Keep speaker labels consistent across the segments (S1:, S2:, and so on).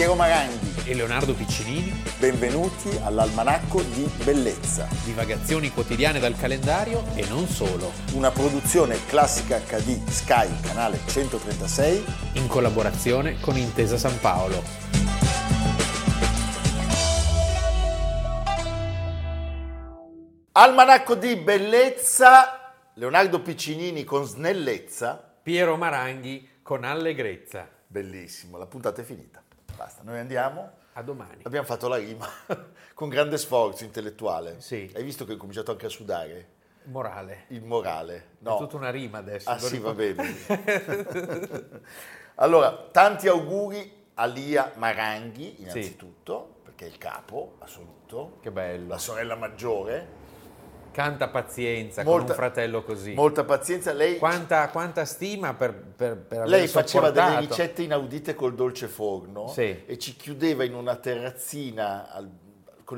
S1: Piero Maranghi.
S2: e Leonardo Piccinini,
S1: Benvenuti all'Almanacco di Bellezza,
S2: divagazioni quotidiane dal calendario e non solo,
S1: una produzione classica HD Sky, canale 136.
S2: in collaborazione con Intesa San Paolo.
S1: Almanacco di Bellezza, Leonardo Piccinini con snellezza.
S2: Piero Maranghi con allegrezza.
S1: Bellissimo, la puntata è finita. Basta, noi andiamo.
S2: A domani.
S1: Abbiamo fatto la rima con grande sforzo intellettuale.
S2: Sì.
S1: Hai visto che ho cominciato anche a sudare?
S2: Morale.
S1: Il morale.
S2: È
S1: No.
S2: tutta una rima adesso.
S1: Ah sì, va bene. allora, tanti auguri a Lia Maranghi, innanzitutto, perché è il capo assoluto.
S2: Che bello.
S1: La sorella maggiore.
S2: Canta pazienza con
S1: Molta-
S2: un fratello così.
S1: Molta pazienza. Lei,
S2: Quanta, quanta stima per, per, per
S1: lei faceva delle ricette inaudite col dolce forno
S2: Sì.
S1: e ci chiudeva in una terrazzina al,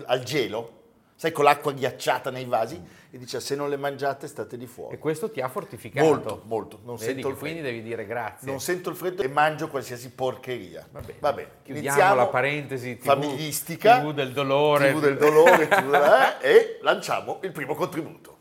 S1: al gelo, sai, con l'acqua ghiacciata nei vasi, e diceva se non le mangiate state di fuoco.
S2: E questo ti ha fortificato.
S1: Molto, molto. Non
S2: Vedi
S1: sento il
S2: quindi
S1: freddo.
S2: devi dire grazie.
S1: Non sento il freddo e mangio qualsiasi porcheria.
S2: Va bene. Chiudiamo
S1: Iniziamo
S2: la parentesi TV,
S1: familistica.
S2: TV del dolore.
S1: TV del dolore, TV della- eh, e lanciamo il primo contributo.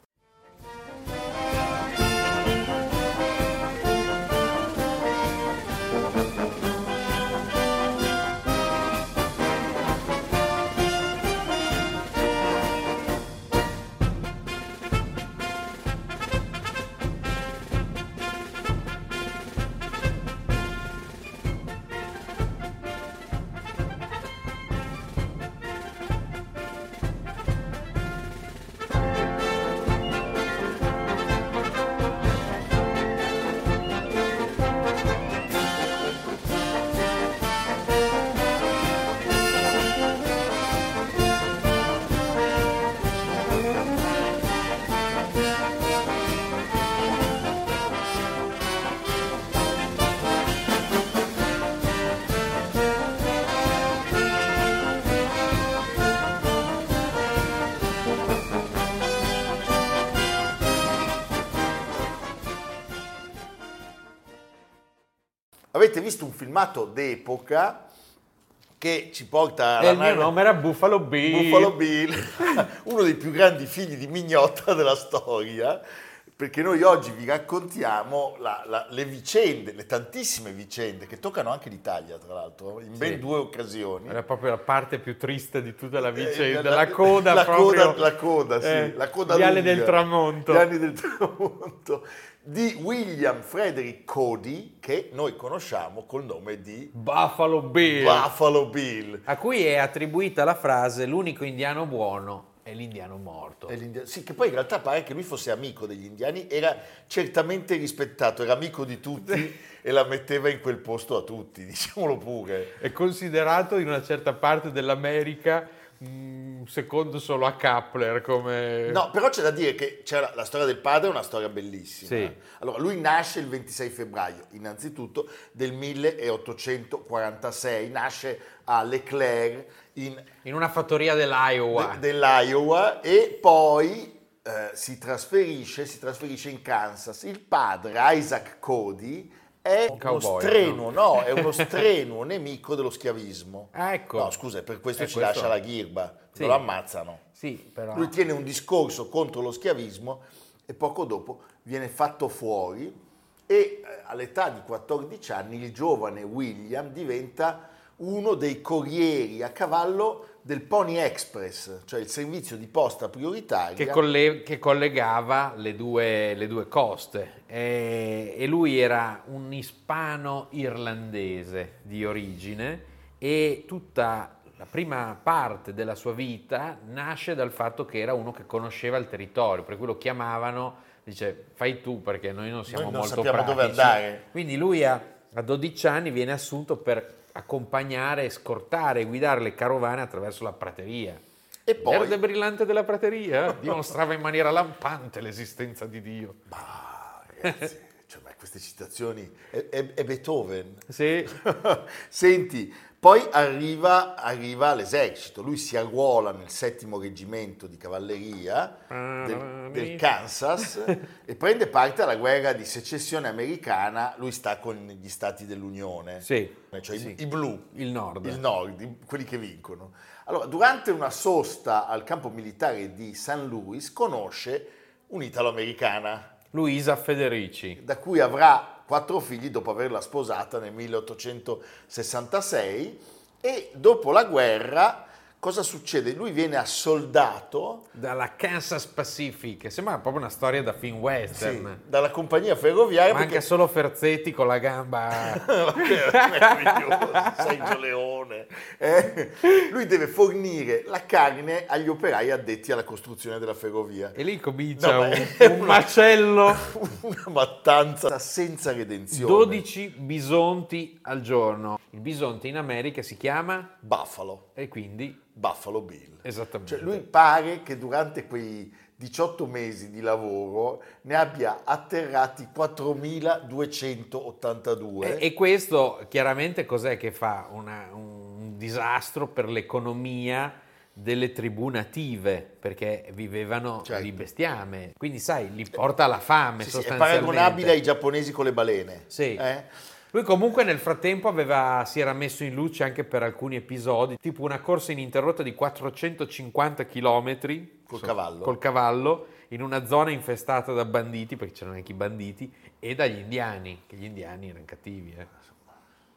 S1: Avete visto un filmato d'epoca che ci porta alla
S2: il mio nome era Buffalo Bill.
S1: Buffalo Bill, uno dei più grandi figli di mignotta della storia, perché noi oggi vi raccontiamo la- la- le vicende, le tantissime vicende che toccano anche l'Italia, tra l'altro, in ben
S2: Sì.
S1: due occasioni.
S2: Era proprio la parte più triste di tutta la
S1: Eh,
S2: vicenda,
S1: la-
S2: la, coda
S1: la
S2: proprio.
S1: coda, la coda, sì,
S2: eh,
S1: la coda
S2: Gli anni
S1: lunga.
S2: del tramonto.
S1: Gli anni del tramonto di William Frederick Cody, che noi conosciamo col nome di
S2: Buffalo Bill.
S1: Buffalo Bill.
S2: A cui è attribuita la frase l'unico indiano buono è l'indiano morto.
S1: E l'india- Sì, che poi in realtà pare che lui fosse amico degli indiani, era certamente rispettato, era amico di tutti e la metteva in quel posto a tutti, diciamolo pure.
S2: È considerato in una certa parte dell'America mm, secondo solo a Kapler come...
S1: No, però c'è da dire che c'era la storia del padre è una storia bellissima.
S2: Sì.
S1: Allora, lui nasce il 26 febbraio, innanzitutto, del 1846, nasce a Leclerc in
S2: In una fattoria dell'Iowa.
S1: de- dell'Iowa e poi eh, si, trasferisce, si trasferisce in Kansas. Il padre, Isaac Cody, è
S2: Un
S1: uno
S2: cowboy,
S1: strenuo, no? è uno strenuo nemico dello schiavismo.
S2: Ah, ecco.
S1: No, scusa, è per questo
S2: Eh,
S1: ci
S2: questo-
S1: lascia la ghirba,
S2: Sì.
S1: lo ammazzano.
S2: Sì, però...
S1: Lui tiene un discorso contro lo schiavismo e poco dopo viene fatto fuori e eh, all'età di 14 anni il giovane William diventa uno dei corrieri a cavallo del Pony Express, cioè il servizio di posta prioritaria.
S2: che, colle- che collegava le due, le due coste e, e lui era un ispano-irlandese di origine e tutta la prima parte della sua vita nasce dal fatto che era uno che conosceva il territorio, per cui lo chiamavano, dice fai tu perché noi non siamo
S1: Noi non
S2: molto
S1: sappiamo dove
S2: pratici.
S1: andare.
S2: Quindi lui a, a 12 anni viene assunto per accompagnare, scortare e guidare le carovane attraverso la prateria.
S1: E poi-
S2: Verde brillante della prateria dimostrava in maniera lampante l'esistenza di Dio.
S1: Ah, ragazzi, cioè, ma queste citazioni è, è- è Beethoven.
S2: Sì,
S1: Senti, Poi arriva, arriva l'esercito, lui si arruola nel settimo reggimento di cavalleria del, del Kansas e prende parte alla guerra di secessione americana, lui sta con gli stati dell'Unione,
S2: Sì,
S1: cioè
S2: sì.
S1: i, i blu,
S2: il nord.
S1: il nord, quelli che vincono. Allora, durante una sosta al campo militare di St. Louis conosce un'italo-americana
S2: Luisa Federici.
S1: da cui avrà quattro figli dopo averla sposata nel 1866 e dopo la guerra cosa succede? Lui viene assoldato
S2: Dalla Kansas Pacific, sembra proprio una storia da film
S1: sì,
S2: western.
S1: dalla compagnia ferroviaria
S2: Manca solo Ferzetti con la gamba.
S1: meraviglioso, Sergio Leone. eh? Lui deve fornire la carne agli operai addetti alla costruzione della ferrovia.
S2: E lì comincia
S1: No, ma
S2: un, un
S1: una-
S2: macello.
S1: Una mattanza senza redenzione.
S2: 12 bisonti al giorno. Il bisonte in America si chiama
S1: Buffalo,
S2: e quindi
S1: Buffalo Bill.
S2: esattamente.
S1: Cioè lui pare che durante quei 18 mesi di lavoro ne abbia atterrati 4.282.
S2: E, e questo chiaramente cos'è che fa? Una- un disastro per l'economia delle tribù native, perché vivevano
S1: Certo.
S2: di bestiame. Quindi sai, li porta alla fame
S1: Sì, sì, è
S2: sostanzialmente.
S1: paragonabile ai giapponesi con le balene.
S2: Sì.
S1: Eh?
S2: Lui comunque nel frattempo aveva- si era messo in luce anche per alcuni episodi, tipo una corsa ininterrotta di 450 km
S1: Col cavallo.
S2: col cavallo in una zona infestata da banditi, perché c'erano anche i banditi, e dagli indiani, che gli indiani erano cattivi. eh.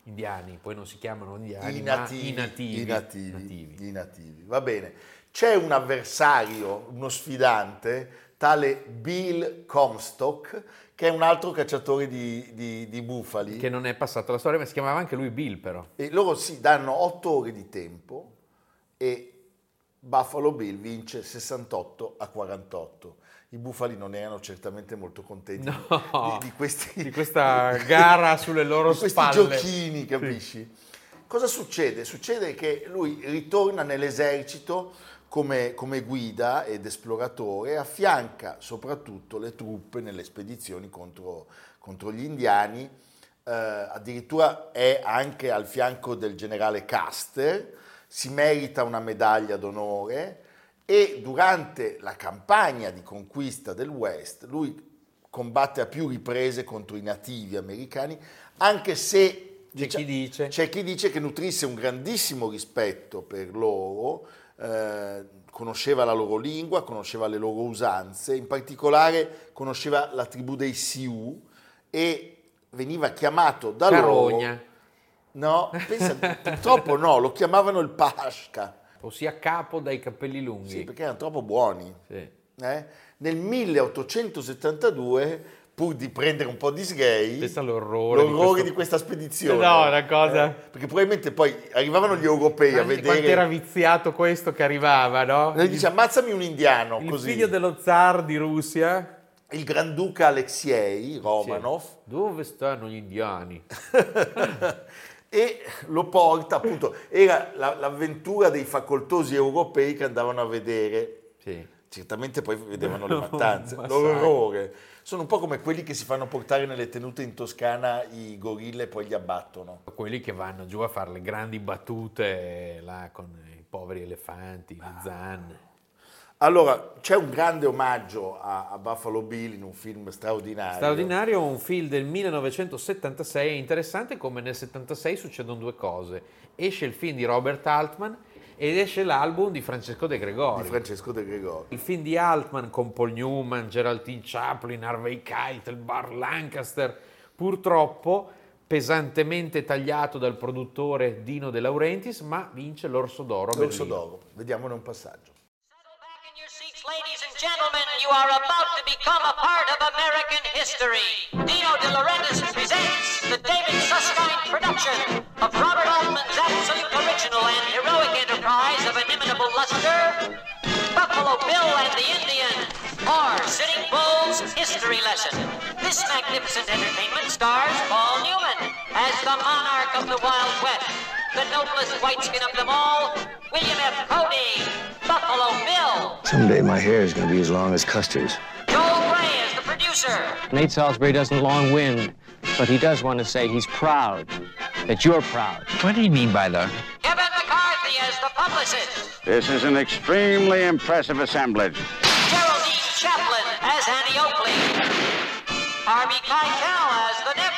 S2: Indiani, poi non si chiamano indiani,
S1: I
S2: ma
S1: nativi,
S2: i nativi.
S1: i nativi,
S2: nativi.
S1: i nativi. Va bene. C'è un avversario, uno sfidante, tale Bill Comstock, che è un altro cacciatore di, di- di bufali.
S2: Che non è passata la storia, ma si chiamava anche lui Bill però.
S1: E loro si danno 8 ore di tempo e Buffalo Bill vince 68 a 48. I bufali non erano certamente molto contenti
S2: No,
S1: di, di questi,
S2: di questa gara sulle loro
S1: di questi
S2: spalle.
S1: giochini, capisci? Cosa succede? Succede che lui ritorna nell'esercito come, come guida ed esploratore affianca soprattutto le truppe nelle spedizioni contro, contro gli indiani. Eh, addirittura è anche al fianco del generale Custer, si merita una medaglia d'onore e durante la campagna di conquista del West lui combatte a più riprese contro i nativi americani, anche se
S2: C'è chi dice.
S1: c'è chi dice che nutrisse un grandissimo rispetto per loro, eh, conosceva la loro lingua, conosceva le loro usanze, in particolare conosceva la tribù dei Sioux e veniva chiamato da
S2: Carogna,
S1: loro... No, pensa, purtroppo no, lo chiamavano il Pashka,
S2: ossia capo dai capelli lunghi.
S1: sì, perché erano troppo buoni.
S2: Sì.
S1: eh? Nel 1872, pur di prendere un po' di sgay,
S2: Pensa all'orrore di
S1: l'orrore
S2: questo-
S1: di questa spedizione.
S2: No, una cosa-
S1: Eh, perché probabilmente poi arrivavano gli europei a
S2: Immagini Quanto
S1: vedere...
S2: era viziato questo che arrivava, no?
S1: E dice ammazzami un indiano,
S2: Il
S1: così.
S2: figlio dello zar di Russia.
S1: Il Granduca Alexei Romanov
S2: Dove stanno gli indiani?
S1: e lo porta appunto, era la- l'avventura dei facoltosi europei che andavano a vedere
S2: Sì.
S1: Certamente poi vedevano le mattanze, l'orrore. Sono un po' come quelli che si fanno portare nelle tenute in Toscana i gorilla e poi li abbattono.
S2: Quelli che vanno giù a fare le grandi battute là con i poveri elefanti, le zanne.
S1: Allora, c'è un grande omaggio a, a Buffalo Bill in un film straordinario.
S2: Straordinario, un film del 1976, è interessante come nel 76 succedono due cose. Esce il film di Robert Altman ed esce l'album di Francesco De Gregori.
S1: di Francesco De Gregori.
S2: Il film di Altman con Paul Newman, Geraldine Chaplin, Harvey Keitel, Bar Lancaster, purtroppo pesantemente tagliato dal produttore Dino De Laurentiis, ma vince l'Orso d'Oro.
S1: L'Orso
S2: Berlino.
S1: d'Oro. Vediamone un passaggio.
S3: Settle back in your seats, ladies and gentlemen. You are about to become a part of American history. Dino De Laurentiis presents the David Susskind production of Robert Altman's inimitable luster, Buffalo Bill and the Indian, or Sitting Bull's history lesson. This magnificent entertainment stars Paul Newman as the monarch of the Wild West, the noblest whiteskin of them all, William F. Cody, Buffalo Bill.
S4: Someday my hair is going to be as long as Custer's.
S3: Joel Gray is the producer.
S5: Nate Salisbury doesn't long win, but he does want to say he's proud
S4: that you're proud.
S5: What do you mean by that?
S3: Kevin McCarthy as the publicist.
S6: This is an extremely impressive assemblage.
S3: Geraldine Chaplin as Annie Oakley. Harvey Keitel as the nephew.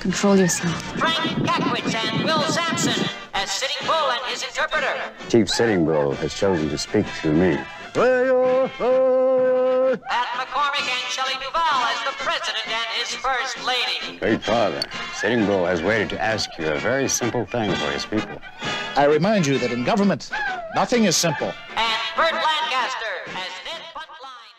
S7: Control yourself.
S3: Frank Gackwitz and Will Sampson as Sitting Bull and his interpreter.
S6: Chief Sitting Bull has chosen to speak through me.
S3: Pat McCormick and Shelley Duvall as the president and his first lady.
S6: Great Father, Sitting Bull has waited to ask you a very simple thing for his people.
S5: I remind you that in government, nothing is simple.
S3: And Burt Lancaster as Ned Buntline.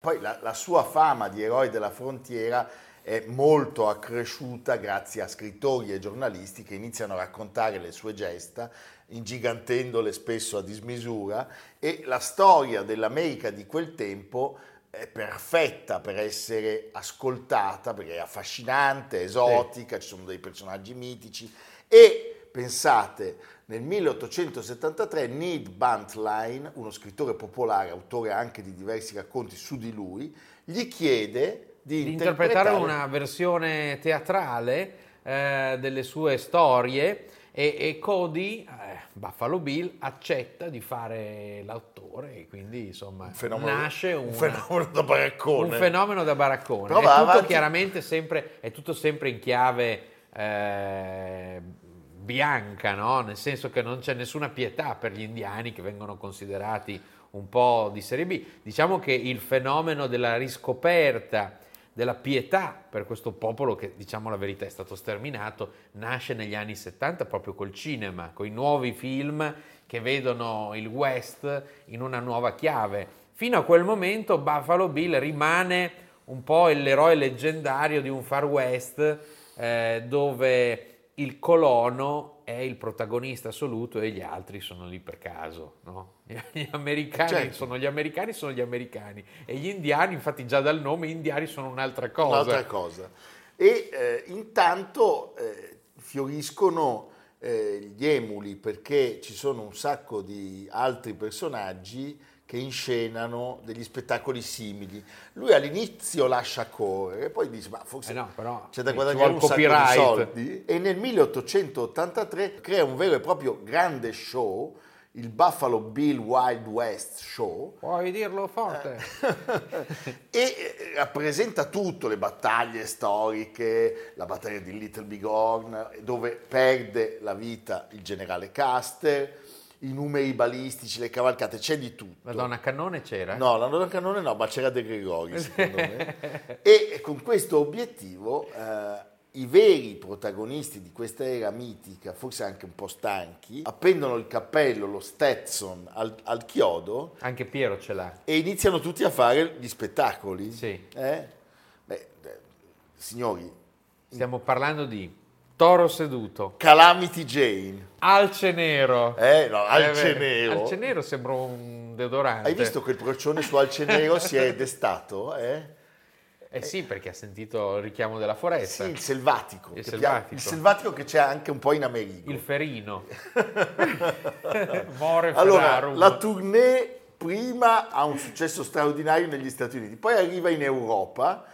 S1: Poi la, la sua fama di eroe della frontiera è molto accresciuta grazie a scrittori e giornalisti che iniziano a raccontare le sue gesta, ingigantendole spesso a dismisura, e la storia dell'America di quel tempo è perfetta per essere ascoltata perché è affascinante, esotica, ci sono dei personaggi mitici. E pensate nel 1873 Need Buntline, uno scrittore popolare, autore anche di diversi racconti su di lui, gli chiede di,
S2: di interpretare una versione teatrale eh, delle sue storie e, e Cody, eh, Buffalo Bill, accetta di fare l'autore e quindi insomma
S1: fenomeno-
S2: nasce
S1: un
S2: una-
S1: fenomeno da baraccone.
S2: Un fenomeno da baraccone.
S1: Però
S2: è tutto
S1: avanti.
S2: chiaramente sempre, è tutto sempre in chiave eh, bianca, no? nel senso che non c'è nessuna pietà per gli indiani che vengono considerati un po' di serie B. Diciamo che il fenomeno della riscoperta della pietà per questo popolo che, diciamo la verità, è stato sterminato, nasce negli anni 70 proprio col cinema, con i nuovi film che vedono il West in una nuova chiave. Fino a quel momento Buffalo Bill rimane un po' l'eroe leggendario di un Far West eh, dove il colono è il protagonista assoluto e gli altri sono lì per caso, no? Gli americani
S1: Certo.
S2: sono gli americani, sono gli americani e gli indiani, infatti già dal nome indiani sono un'altra cosa.
S1: un'altra cosa. E eh, intanto eh, fioriscono eh, gli emuli perché ci sono un sacco di altri personaggi che inscenano degli spettacoli simili. Lui all'inizio lascia correre, poi dice ma forse
S2: Eh no,
S1: c'è da guadagnare un sacco di
S2: copyright."
S1: soldi e nel 1883 crea un vero e proprio grande show, il Buffalo Bill Wild West Show,
S2: Puoi dirlo forte.
S1: e eh, rappresenta tutto, le battaglie storiche, la battaglia di Little Bighorn, dove perde la vita il generale Custer, i numeri balistici, le cavalcate, c'è di tutto.
S2: La donna cannone c'era?
S1: No, la donna cannone no, ma c'era De Gregori secondo me. e con questo obiettivo eh, i veri protagonisti di questa era mitica, forse anche un po' stanchi, appendono il cappello, lo Stetson al, al chiodo
S2: Anche Piero ce l'ha.
S1: e iniziano tutti a fare gli spettacoli.
S2: Sì.
S1: Eh? Beh, eh, signori,
S2: Stiamo parlando di Toro seduto,
S1: Calamity Jane.
S2: Alce nero.
S1: Eh, no,
S2: Eh,
S1: Alce
S2: beh,
S1: Nero.
S2: Alce nero sembra un deodorante.
S1: Hai visto che il procione su Alce Nero si è destato? Eh?
S2: Eh sì, perché ha sentito il richiamo della foresta.
S1: Sì, il selvatico.
S2: Il
S1: che
S2: selvatico.
S1: il selvatico che c'è anche un po' in Amerigo.
S2: Il ferino. More
S1: Allora,
S2: Ferrarum.
S1: la tournée prima ha un successo straordinario negli Stati Uniti, poi arriva in Europa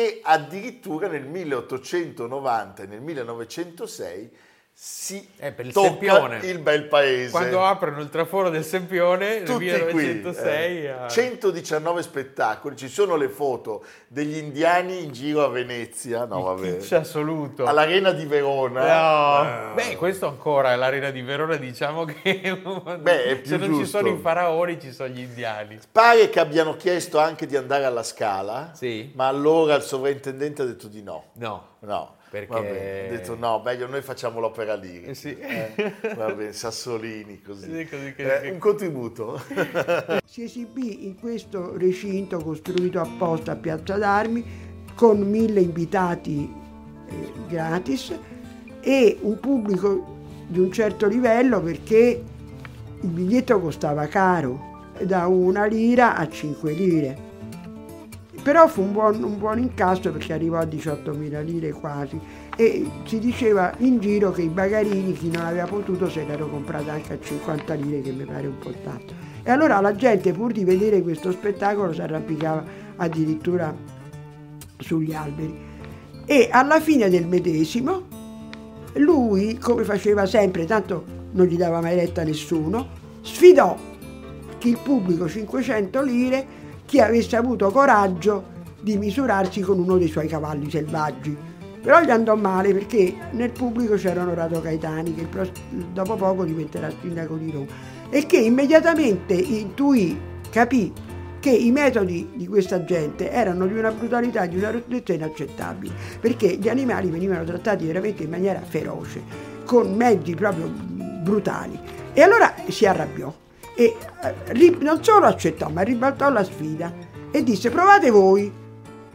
S1: e addirittura nel 1890 e nel 1906 si
S2: Eh, per il
S1: tocca
S2: Sempione.
S1: il bel paese.
S2: Quando aprono il traforo del Sempione nel
S1: Tutti qui,
S2: 1906
S1: eh.
S2: a-
S1: 119 spettacoli, ci sono le foto degli indiani in giro a Venezia, no vabbè,
S2: kitsch assoluto.
S1: all'Arena di Verona.
S2: No.
S1: Eh.
S2: Beh, questo ancora è l'arena di Verona, diciamo che
S1: Beh, è più
S2: se non ci
S1: giusto.
S2: sono i faraoni ci sono gli indiani.
S1: Pare che abbiano chiesto anche di andare alla Scala,
S2: Sì.
S1: ma allora il sovrintendente ha detto di no.
S2: No.
S1: No,
S2: Perché-
S1: ha detto no, meglio noi facciamo l'opera lirica.
S2: Eh sì.
S1: Eh, va bene, Sassolini così.
S2: Sì, così che-
S1: Eh, un contributo.
S8: Si esibì in questo recinto costruito apposta a Piazza d'Armi con mille invitati eh, gratis e un pubblico di un certo livello perché il biglietto costava caro, da una lira a 5 lire. Però fu un buon, un buon incasso perché arrivò a 18.000 lire quasi e si diceva in giro che i bagarini, chi non aveva potuto, se l'ero comprata anche a 50 lire, che mi pare un po' tanto. E allora la gente, pur di vedere questo spettacolo, si arrampicava addirittura sugli alberi. E alla fine del medesimo, lui, come faceva sempre, tanto non gli dava mai retta nessuno, sfidò il pubblico 500 lire chi avesse avuto coraggio di misurarsi con uno dei suoi cavalli selvaggi. Però gli andò male perché nel pubblico c'erano Rado Gaetani, che il pros- dopo poco diventerà sindaco di Roma, e che immediatamente intuì, capì che i metodi di questa gente erano di una brutalità, di una ruttezza inaccettabile, perché gli animali venivano trattati veramente in maniera feroce, con mezzi proprio brutali. E allora si arrabbiò e eh, non solo accettò, ma ribaltò la sfida e disse provate voi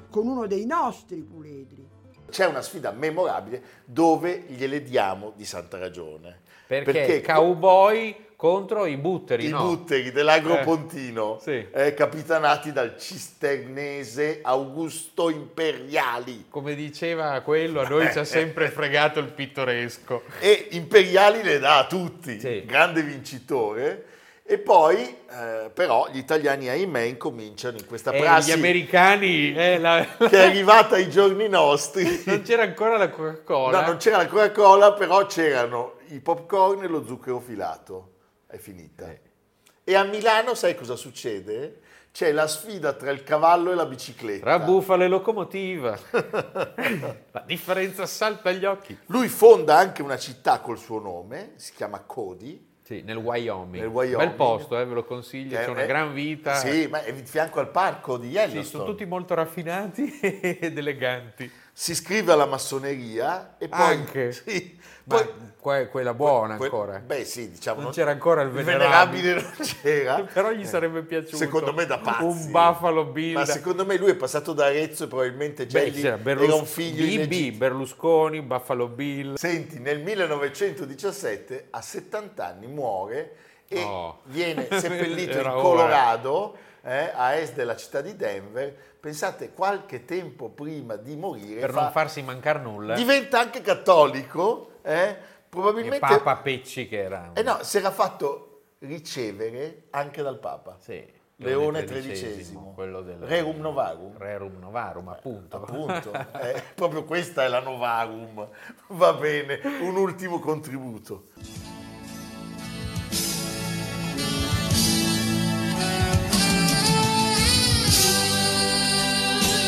S8: con uno dei nostri puledri.
S1: C'è una sfida memorabile dove gliele diamo di santa ragione.
S2: Perché, cowboy contro i butteri,
S1: I
S2: no?
S1: butteri dell'Agropontino,
S2: Eh, sì.
S1: eh, capitanati dal cisternese Augusto Imperiali.
S2: Come diceva quello, a noi ci ha sempre fregato il pittoresco.
S1: E Imperiali le dà a tutti,
S2: Sì.
S1: grande vincitore. E poi, eh, però, gli italiani, ahimè, incominciano in questa
S2: E
S1: prassi
S2: gli americani, eh, la-
S1: che è arrivata ai giorni nostri.
S2: non c'era ancora la Coca-Cola.
S1: No, non c'era la Coca-Cola, però c'erano i popcorn e lo zucchero filato. È finita. E a Milano, sai cosa succede? C'è la sfida tra il cavallo e la bicicletta.
S2: Tra bufala e locomotiva. la differenza salta agli occhi.
S1: Lui fonda anche una città col suo nome, si chiama Cody.
S2: Sì, nel Wyoming.
S1: Nel Wyoming.
S2: Bel posto, eh, ve lo consiglio,
S1: che
S2: c'è
S1: è-
S2: una gran vita.
S1: Sì, ma è di fianco al parco di
S2: Sì,
S1: Yellowstone.
S2: sono tutti molto raffinati ed eleganti.
S1: Si iscrive alla massoneria e poi...
S2: Anche?
S1: Sì,
S2: Ma
S1: poi-
S2: que- quella buona
S1: que-
S2: ancora.
S1: Beh sì, diciamo...
S2: non c'era ancora il
S1: il
S2: venerabile.
S1: venerabile non c'era.
S2: Però gli sarebbe piaciuto.
S1: Secondo me da pazzi.
S2: Un Buffalo Bill.
S1: Ma secondo me lui è passato da Arezzo e probabilmente già
S2: Beh, c'era Berlus-
S1: era un figlio
S2: BB. Berlusconi, Buffalo Bill.
S1: Senti, nel 1917 a 70 anni muore e
S2: Oh.
S1: viene seppellito in
S2: ora.
S1: Colorado, eh, a est della città di Denver. Pensate, qualche tempo prima di morire
S2: Per
S1: fa-
S2: non farsi mancare nulla.
S1: diventa anche cattolico, eh, Probabilmente...
S2: Papa Pecci che era...
S1: Eh no, si era fatto ricevere anche dal Papa.
S2: Sì,
S1: Leone
S2: XIII, quello del
S1: Rerum Novarum.
S2: Rerum Novarum, appunto.
S1: Appunto, eh, proprio questa è la Novarum. Va bene, un ultimo contributo.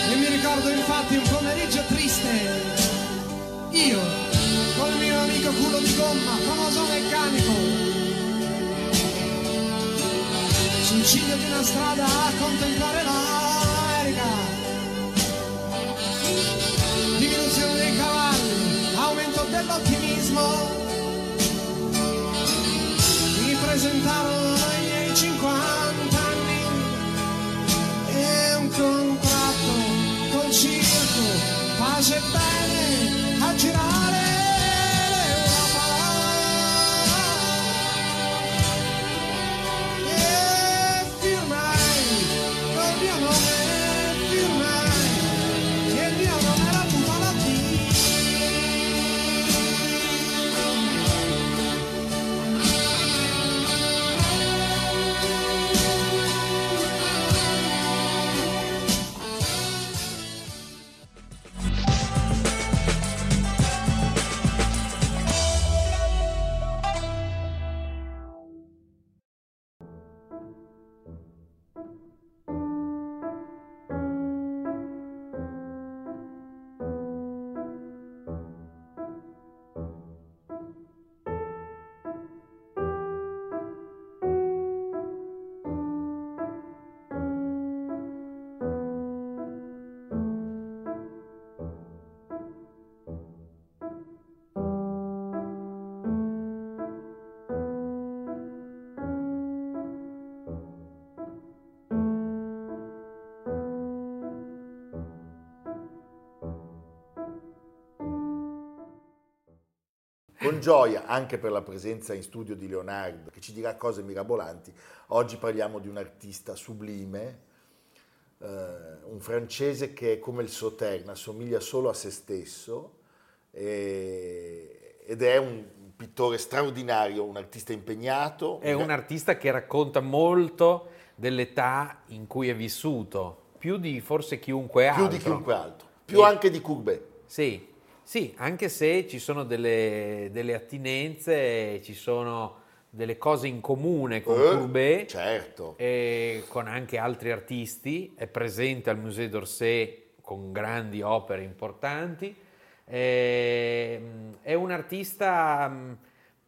S9: E mi ricordo infatti un pomeriggio triste. Io, il amico culo di gomma, famoso meccanico, sul ciglio di una strada a contemplare l'America.
S1: Con gioia, anche per la presenza in studio di Leonardo, che ci dirà cose mirabolanti, oggi parliamo di un artista sublime, eh, un francese che è come il Sauternes, assomiglia solo a se stesso e- ed è un pittore straordinario, un artista impegnato.
S2: È un artista che racconta molto dell'età in cui è vissuto, più di forse chiunque altro.
S1: più di chiunque altro, più
S2: E-
S1: anche di Courbet.
S2: Sì, sì, anche se ci sono delle, delle attinenze, ci sono delle cose in comune con
S1: Eh,
S2: Courbet
S1: certo.
S2: e con anche altri artisti, è presente al Musée d'Orsay con grandi opere importanti, Ehm, è un artista mh,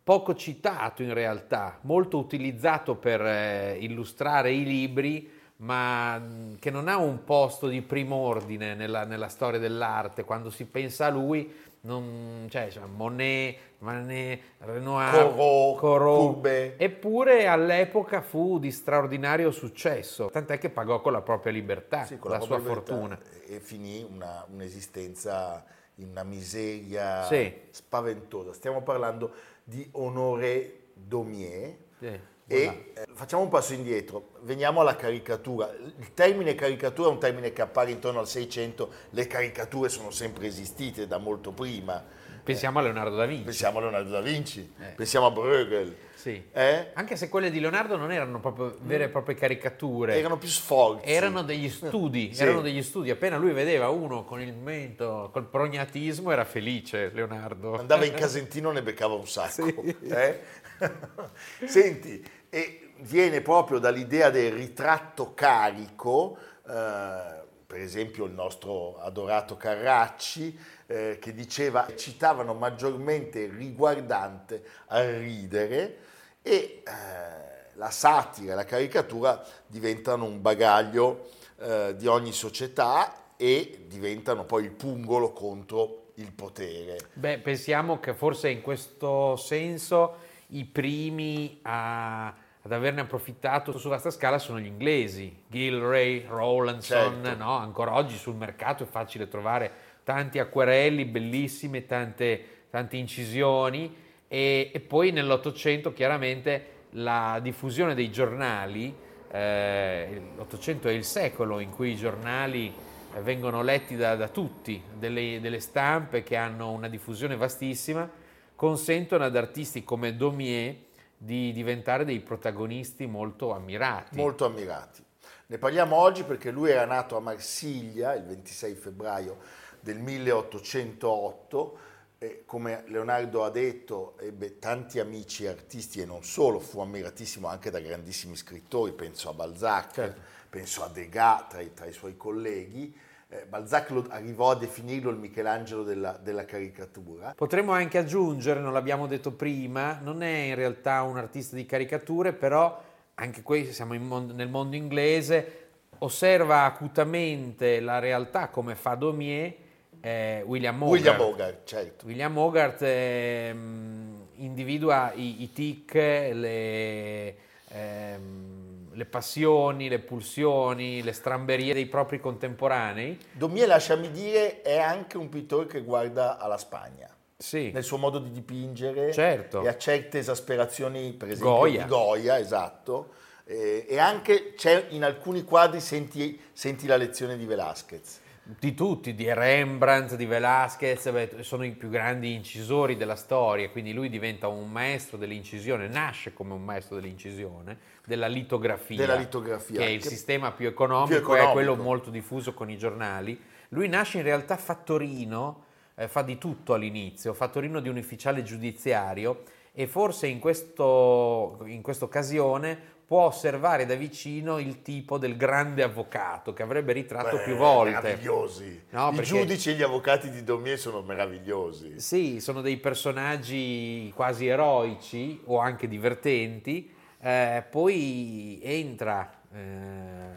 S2: poco citato in realtà, molto utilizzato per eh, illustrare i libri, ma mh, che non ha un posto di prim'ordine nella, nella storia dell'arte. Quando si pensa a lui, non, cioè, cioè, Monet, Manet, Renoir,
S1: Corot.
S2: Eppure all'epoca fu di straordinario successo, tant'è che pagò con la propria libertà,
S1: Sì, con
S2: la,
S1: la
S2: sua fortuna.
S1: E finì una- un'esistenza in una miseria
S2: Sì.
S1: spaventosa. Stiamo parlando di Honoré Daumier.
S2: Sì,
S1: E eh, facciamo un passo indietro, veniamo alla caricatura. Il termine caricatura è un termine che appare intorno al 600, le caricature sono sempre esistite da molto prima.
S2: Pensiamo a Leonardo da Vinci.
S1: Pensiamo a Leonardo da Vinci,
S2: Eh.
S1: pensiamo a Bruegel.
S2: Sì.
S1: Eh?
S2: Anche se quelle di Leonardo non erano proprio vere e proprie caricature.
S1: Erano più sforzi.
S2: Erano degli studi,
S1: Sì.
S2: erano degli studi. Appena lui vedeva uno con il mento, col prognatismo, era felice Leonardo.
S1: Andava in Casentino ne beccava un sacco. eh? Senti, e viene proprio dall'idea del ritratto carico, eh, per esempio il nostro adorato Carracci, eh, che diceva, citavano maggiormente il riguardante a ridere e eh, la satira e la caricatura diventano un bagaglio eh, di ogni società e diventano poi il pungolo contro il potere.
S2: Beh, pensiamo che forse in questo senso i primi a- ad averne approfittato su vasta scala sono gli inglesi, Gilray, Rowlandson,
S1: Certo.
S2: no? ancora oggi sul mercato è facile trovare tanti acquerelli bellissime, tante, tante incisioni e, e poi nell'Ottocento chiaramente la diffusione dei giornali, eh, l'Ottocento è il secolo in cui i giornali eh, vengono letti da, da tutti, delle, delle stampe che hanno una diffusione vastissima, consentono ad artisti come Daumier di diventare dei protagonisti molto ammirati.
S1: molto ammirati. Ne parliamo oggi perché lui era nato a Marsiglia il 26 febbraio del 1808 e come Leonardo ha detto ebbe tanti amici artisti e non solo, fu ammiratissimo anche da grandissimi scrittori, penso a Balzac,
S2: Certo.
S1: penso a Degas tra i, tra i suoi colleghi. Eh, Balzac lo- arrivò a definirlo il Michelangelo della, della caricatura.
S2: Potremmo anche aggiungere, non l'abbiamo detto prima, non è in realtà un artista di caricature, però anche qui siamo in mon- nel mondo inglese, osserva acutamente la realtà come fa Daumier, eh, William Hogarth.
S1: William Hogarth, certo.
S2: William Hogarth ehm, individua i, i tic, le, ehm, le passioni, le pulsioni, le stramberie dei propri contemporanei.
S1: Daumier, lasciami dire, è anche un pittore che guarda alla Spagna.
S2: Sì,
S1: nel suo modo di dipingere
S2: Certo.
S1: e a certe esasperazioni, per esempio
S2: Goya.
S1: di Goya, esatto. Eh, e anche c'è in alcuni quadri senti, senti la lezione di Velázquez.
S2: Di tutti, di Rembrandt, di Velázquez, beh, sono i più grandi incisori della storia, quindi lui diventa un maestro dell'incisione, nasce come un maestro dell'incisione, della litografia,
S1: Della litografia,
S2: che è il
S1: che-
S2: sistema più economico,
S1: più
S2: è
S1: economico.
S2: quello molto diffuso con i giornali. Lui nasce in realtà fattorino, eh, fa di tutto all'inizio, fattorino di un ufficiale giudiziario e forse in, questo, in questa occasione può osservare da vicino il tipo del grande avvocato che avrebbe ritratto
S1: Beh,
S2: più volte.
S1: Meravigliosi.
S2: No,
S1: I
S2: perché-
S1: giudici e gli avvocati di Daumier sono meravigliosi.
S2: Sì, sono dei personaggi quasi eroici o anche divertenti. Eh, poi entra eh,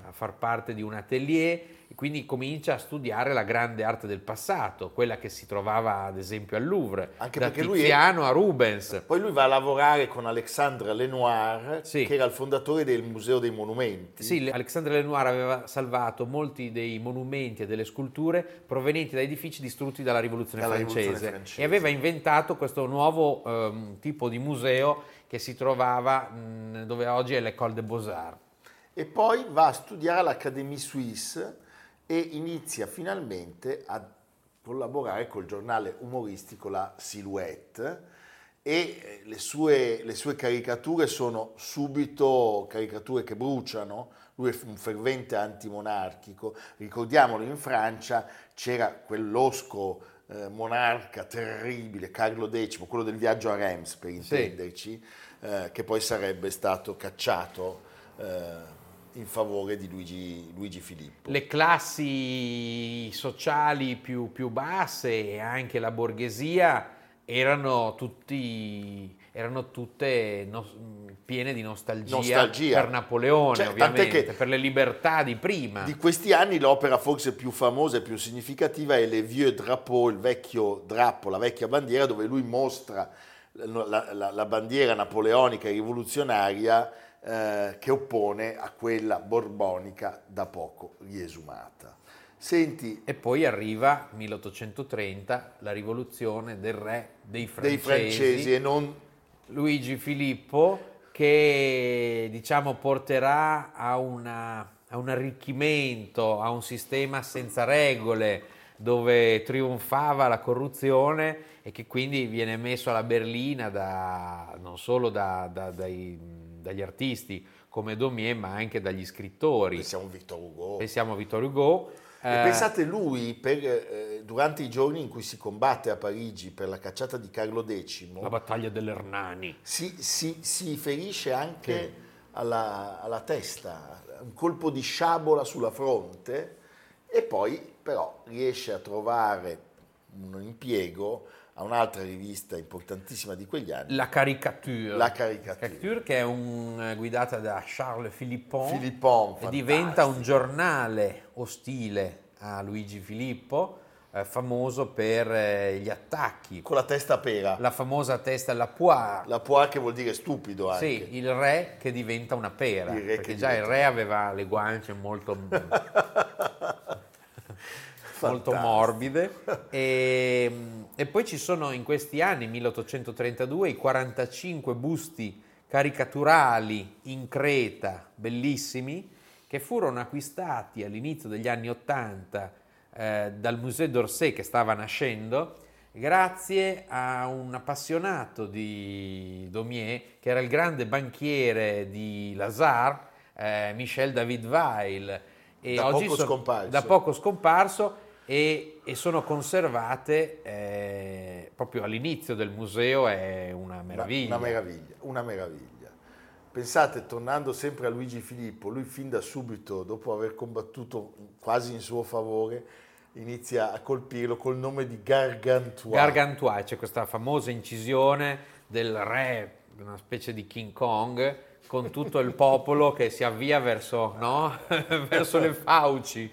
S2: a far parte di un atelier e quindi comincia a studiare la grande arte del passato, quella che si trovava ad esempio al Louvre,
S1: Anche
S2: da
S1: lui è-
S2: Tiziano a Rubens.
S1: Poi lui va a lavorare con Alexandre Lenoir,
S2: Sì.
S1: che era il fondatore del Museo dei Monumenti.
S2: Sì, Alexandre Lenoir aveva salvato molti dei monumenti e delle sculture provenienti da edifici distrutti dalla rivoluzione,
S1: Dalla
S2: francese,
S1: Rivoluzione francese.
S2: e aveva inventato questo nuovo ehm, tipo di museo che si trovava mh, dove oggi è l'École des Beaux-Arts.
S1: E poi va a studiare all'Académie Suisse e inizia finalmente a collaborare col giornale umoristico La Silhouette. E eh, le sue, le sue caricature sono subito caricature che bruciano, lui è un fervente antimonarchico, ricordiamolo in Francia c'era quel losco eh, monarca terribile, Carlo X, quello del viaggio a Reims per intenderci, eh, che poi sarebbe stato cacciato eh, in favore di Luigi, Luigi Filippo.
S2: Le classi sociali più, più basse e anche la borghesia erano, tutti, erano tutte no- piene di nostalgia,
S1: Nostalgia.
S2: per Napoleone,
S1: Cioè,
S2: ovviamente, per le libertà di prima.
S1: Di questi anni l'opera forse più famosa e più significativa è Le Vieux Drapeau, il vecchio drappo, la vecchia bandiera, dove lui mostra la, la- la bandiera napoleonica e rivoluzionaria eh, che oppone a quella borbonica da poco riesumata. Senti,
S2: E poi arriva 1830, la rivoluzione del re dei
S1: dei
S2: francesi,
S1: francesi e non
S2: Luigi Filippo, che diciamo porterà a, una- a un arricchimento, a un sistema senza regole, dove trionfava la corruzione e che quindi viene messo alla berlina da- non solo da- da- dai- dagli artisti come Daumier, ma anche dagli scrittori.
S1: pensiamo a Victor Hugo.
S2: Pensiamo a Vittor Hugo.
S1: E
S2: eh,
S1: pensate lui, per, eh, durante i giorni in cui si combatte a Parigi per la cacciata di Carlo X,
S2: la battaglia dell'Ernani.
S1: si, si- si ferisce anche alla, alla testa, un colpo di sciabola sulla fronte e poi però riesce a trovare un impiego a un'altra rivista importantissima di quegli anni,
S2: La caricature.
S1: La Caricature.
S2: Caricature che è un- eh, guidata da Charles Philippon,
S1: Philippon,
S2: e diventa un
S1: fantastico.
S2: giornale ostile a Luigi Filippo, eh, famoso per eh, gli attacchi.
S1: con la testa a pera, la,
S2: La famosa testa alla poire.
S1: poire che vuol dire stupido anche.
S2: Sì, il re che diventa una pera,
S1: Il re
S2: perché
S1: che
S2: già il
S1: diventa-
S2: re aveva le guance molto, molto
S1: Fantastico.
S2: morbide. E, e poi ci sono in questi anni, 1832, i 45 busti caricaturali in Creta, bellissimi, che furono acquistati all'inizio degli anni 80 eh, dal Musée d'Orsay che stava nascendo, grazie a un appassionato di Daumier, che era il grande banchiere di Lazare, eh, Michel David Weil. E
S1: Da
S2: oggi
S1: poco
S2: sono-
S1: scomparso.
S2: Da poco scomparso e, e sono conservate eh, proprio all'inizio del museo, è una meraviglia.
S1: Una meraviglia, una meraviglia. Pensate, tornando sempre a Luigi Filippo, lui fin da subito, dopo aver combattuto quasi in suo favore, inizia a colpirlo col nome di Gargantua.
S2: Gargantua, c'è questa famosa incisione del re, una specie di King Kong, con tutto il popolo che si avvia verso, no? verso le fauci.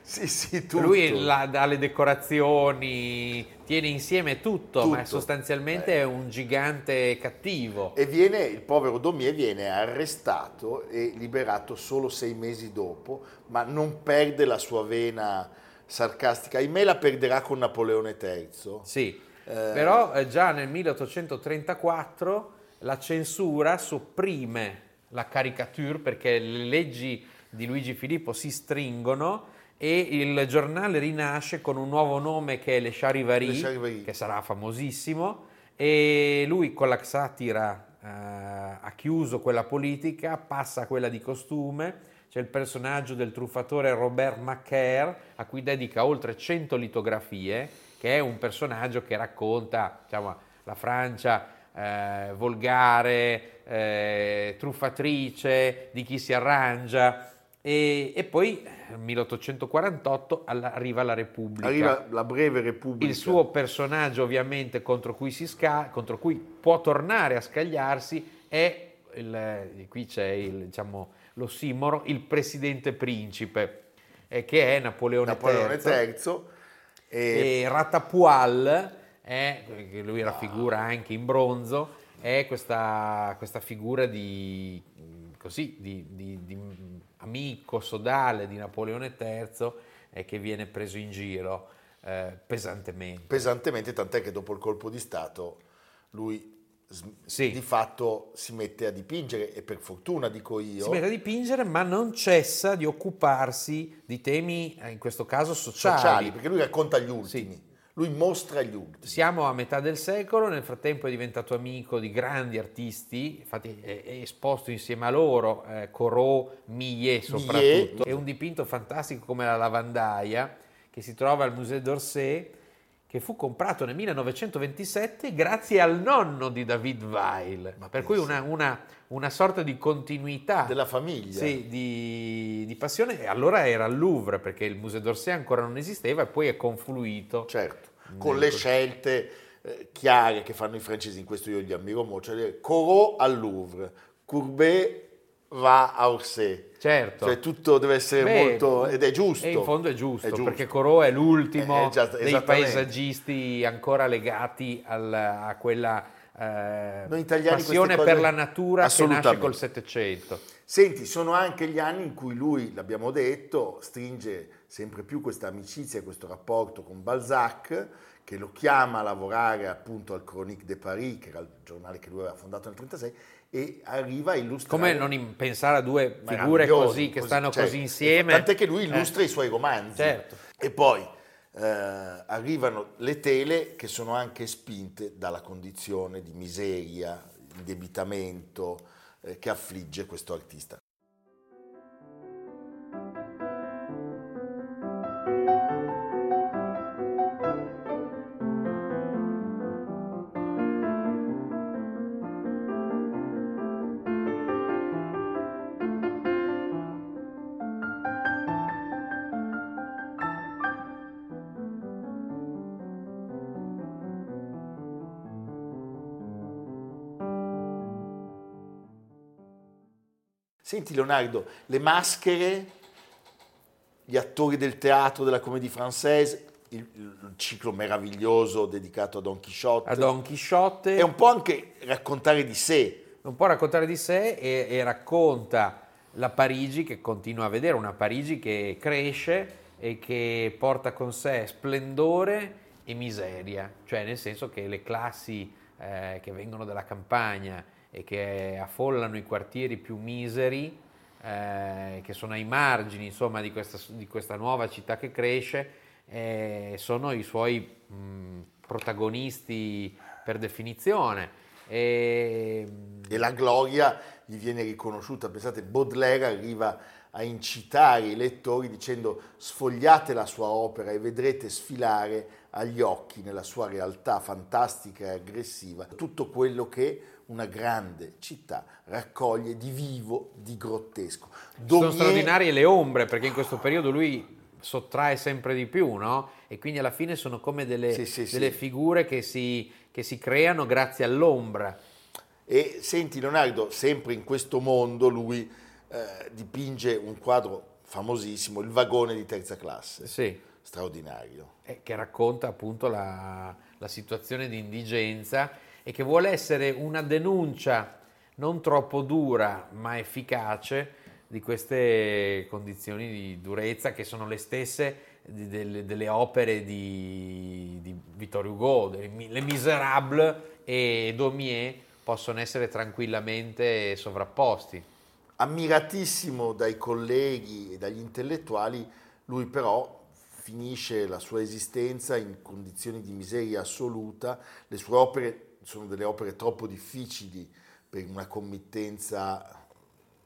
S1: sì, sì, tutto.
S2: Lui la- dà le decorazioni, tiene insieme tutto, ma è
S1: Tutto.
S2: sostanzialmente è un gigante cattivo.
S1: E viene, il povero Daumier viene arrestato e liberato solo sei mesi dopo, ma non perde la sua vena sarcastica. Ahimè la perderà con Napoleone III.
S2: Sì, però eh, già nel 1834 la censura sopprime la caricature perché le leggi di Luigi Filippo si stringono e il giornale rinasce con un nuovo nome che è Le Charivari, che sarà famosissimo e lui con la satira eh, ha chiuso quella politica, passa a quella di costume, c'è il personaggio del truffatore Robert Macaire a cui dedica oltre 100 litografie, che è un personaggio che racconta diciamo, la Francia eh, volgare, eh, truffatrice, di chi si arrangia. E, e poi nel 1848 alla- arriva la Repubblica.
S1: Arriva la breve Repubblica.
S2: Il suo personaggio, ovviamente, contro cui, si sca- contro cui può tornare a scagliarsi è, il- qui c'è il, diciamo, l'ossimoro, il presidente principe, eh, che è Napoleone,
S1: Napoleone
S2: III.
S1: III. E
S2: E Ratapual, è, che lui raffigura anche in bronzo, è questa, questa figura di, così, di, di- di amico sodale di Napoleone III e che viene preso in giro eh, pesantemente.
S1: pesantemente, tant'è che dopo il colpo di Stato lui
S2: Sì.
S1: di fatto si mette a dipingere e per fortuna dico io
S2: Si mette a dipingere ma non cessa di occuparsi di temi, eh, in questo caso sociali.
S1: sociali, perché lui racconta gli ultimi, lui mostra gli ultimi.
S2: Siamo a metà del secolo, nel frattempo è diventato amico di grandi artisti, infatti è, è esposto insieme a loro, eh, Corot, Millet soprattutto.
S1: Millet.
S2: È un dipinto fantastico come la lavandaia che si trova al Musée d'Orsay, che fu comprato nel 1927 grazie al nonno di David Weil, per cui una, una- una sorta di continuità
S1: Della famiglia.
S2: sì, di, di passione. E allora era al Louvre perché il Musée d'Orsay ancora non esisteva e poi è confluito.
S1: Certo, con le scelte eh, chiare che fanno i francesi, in questo io li ammiro molto, cioè Corot al Louvre, Courbet va a Orsay.
S2: Certo.
S1: Cioè tutto deve essere
S2: Beh,
S1: molto... ed è giusto.
S2: E in fondo è giusto,
S1: È giusto.
S2: perché Corot è l'ultimo
S1: Eh, già-
S2: dei
S1: esattamente.
S2: paesaggisti ancora legati al- a quella eh, passione per la natura che nasce col Settecento.
S1: Senti, sono anche gli anni in cui lui, l'abbiamo detto, stringe sempre più questa amicizia, questo rapporto con Balzac, che lo chiama a lavorare appunto al Chronique de Paris, che era il giornale che lui aveva fondato nel 1936, e arriva a illustrare...
S2: Come non in- pensare a due figure così che stanno
S1: cioè,
S2: così insieme?
S1: Tant'è che lui
S2: Eh.
S1: illustra i suoi romanzi.
S2: Certo.
S1: E poi eh, arrivano le tele che sono anche spinte dalla condizione di miseria, indebitamento eh, che affligge questo artista. Senti Leonardo, le maschere, gli attori del teatro della comédie française, il, il ciclo meraviglioso dedicato a Don Chisciotte,
S2: A Don Chisciotte
S1: è un po' anche raccontare di sé,
S2: un po' raccontare di sé e, e racconta la Parigi che continua a vedere, una Parigi che cresce e che porta con sé splendore e miseria, cioè nel senso che le classi eh, che vengono dalla campagna e che affollano i quartieri più miseri, eh, che sono ai margini insomma, di, questa, di questa nuova città che cresce, eh, sono i suoi mh, protagonisti per definizione. E,
S1: e la gloria gli viene riconosciuta. Pensate, Baudelaire arriva a incitare i lettori dicendo sfogliate la sua opera e vedrete sfilare agli occhi nella sua realtà fantastica e aggressiva tutto quello che una grande città raccoglie di vivo, di grottesco.
S2: Sono
S1: Daumier-
S2: straordinarie le ombre perché in questo periodo lui sottrae sempre di più, no? E quindi alla fine sono come delle,
S1: Sì, sì, sì.
S2: delle figure che si, che si creano grazie all'ombra.
S1: E senti Leonardo, sempre in questo mondo lui eh, dipinge un quadro famosissimo, Il vagone di terza classe,
S2: Sì.
S1: straordinario.
S2: eh, che racconta appunto la, la situazione di indigenza e che vuole essere una denuncia non troppo dura ma efficace di queste condizioni di durezza che sono le stesse di- delle, delle opere di, di Vittorio Hugo, delle Le Miserables e Daumier possono essere tranquillamente sovrapposti.
S1: Ammiratissimo dai colleghi e dagli intellettuali, lui però finisce la sua esistenza in condizioni di miseria assoluta. Le sue opere sono delle opere troppo difficili per una committenza,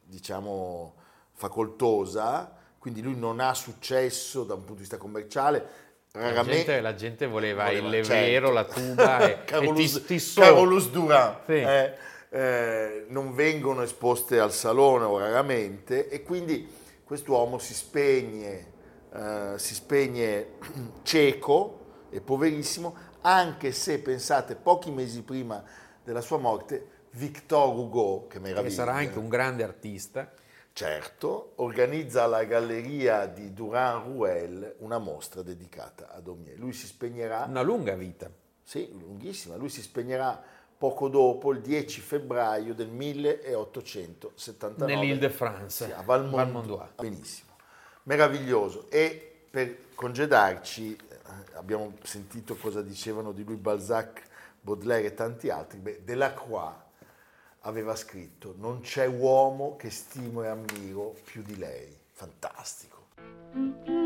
S1: diciamo, facoltosa, quindi lui non ha successo da un punto di vista commerciale.
S2: La
S1: Raramente,
S2: gente, la gente voleva,
S1: Voleva,
S2: il levero,
S1: certo.
S2: la tuba e, e
S1: Carolus,
S2: tis- tissò.
S1: Carolus Duran.
S2: Sì.
S1: eh, eh, non vengono esposte al salone o raramente e quindi quest'uomo si spegne, eh, si spegne cieco e poverissimo, anche se pensate pochi mesi prima della sua morte Victor Hugo, che meraviglia,
S2: che sarà anche un grande artista.
S1: certo, organizza alla galleria di Durand-Ruel una mostra dedicata a Daumier. Lui si spegnerà
S2: Una lunga vita.
S1: sì, lunghissima. Lui si spegnerà poco dopo, il 10 febbraio del 1879.
S2: Nell'Île-de-France,
S1: Sì, a
S2: Valmondois.
S1: Benissimo. Meraviglioso. E per congedarci, eh, abbiamo sentito cosa dicevano di lui Balzac, Baudelaire e tanti altri. Beh, Delacroix aveva scritto non c'è uomo che stimo e ammiro più di lei. Fantastico.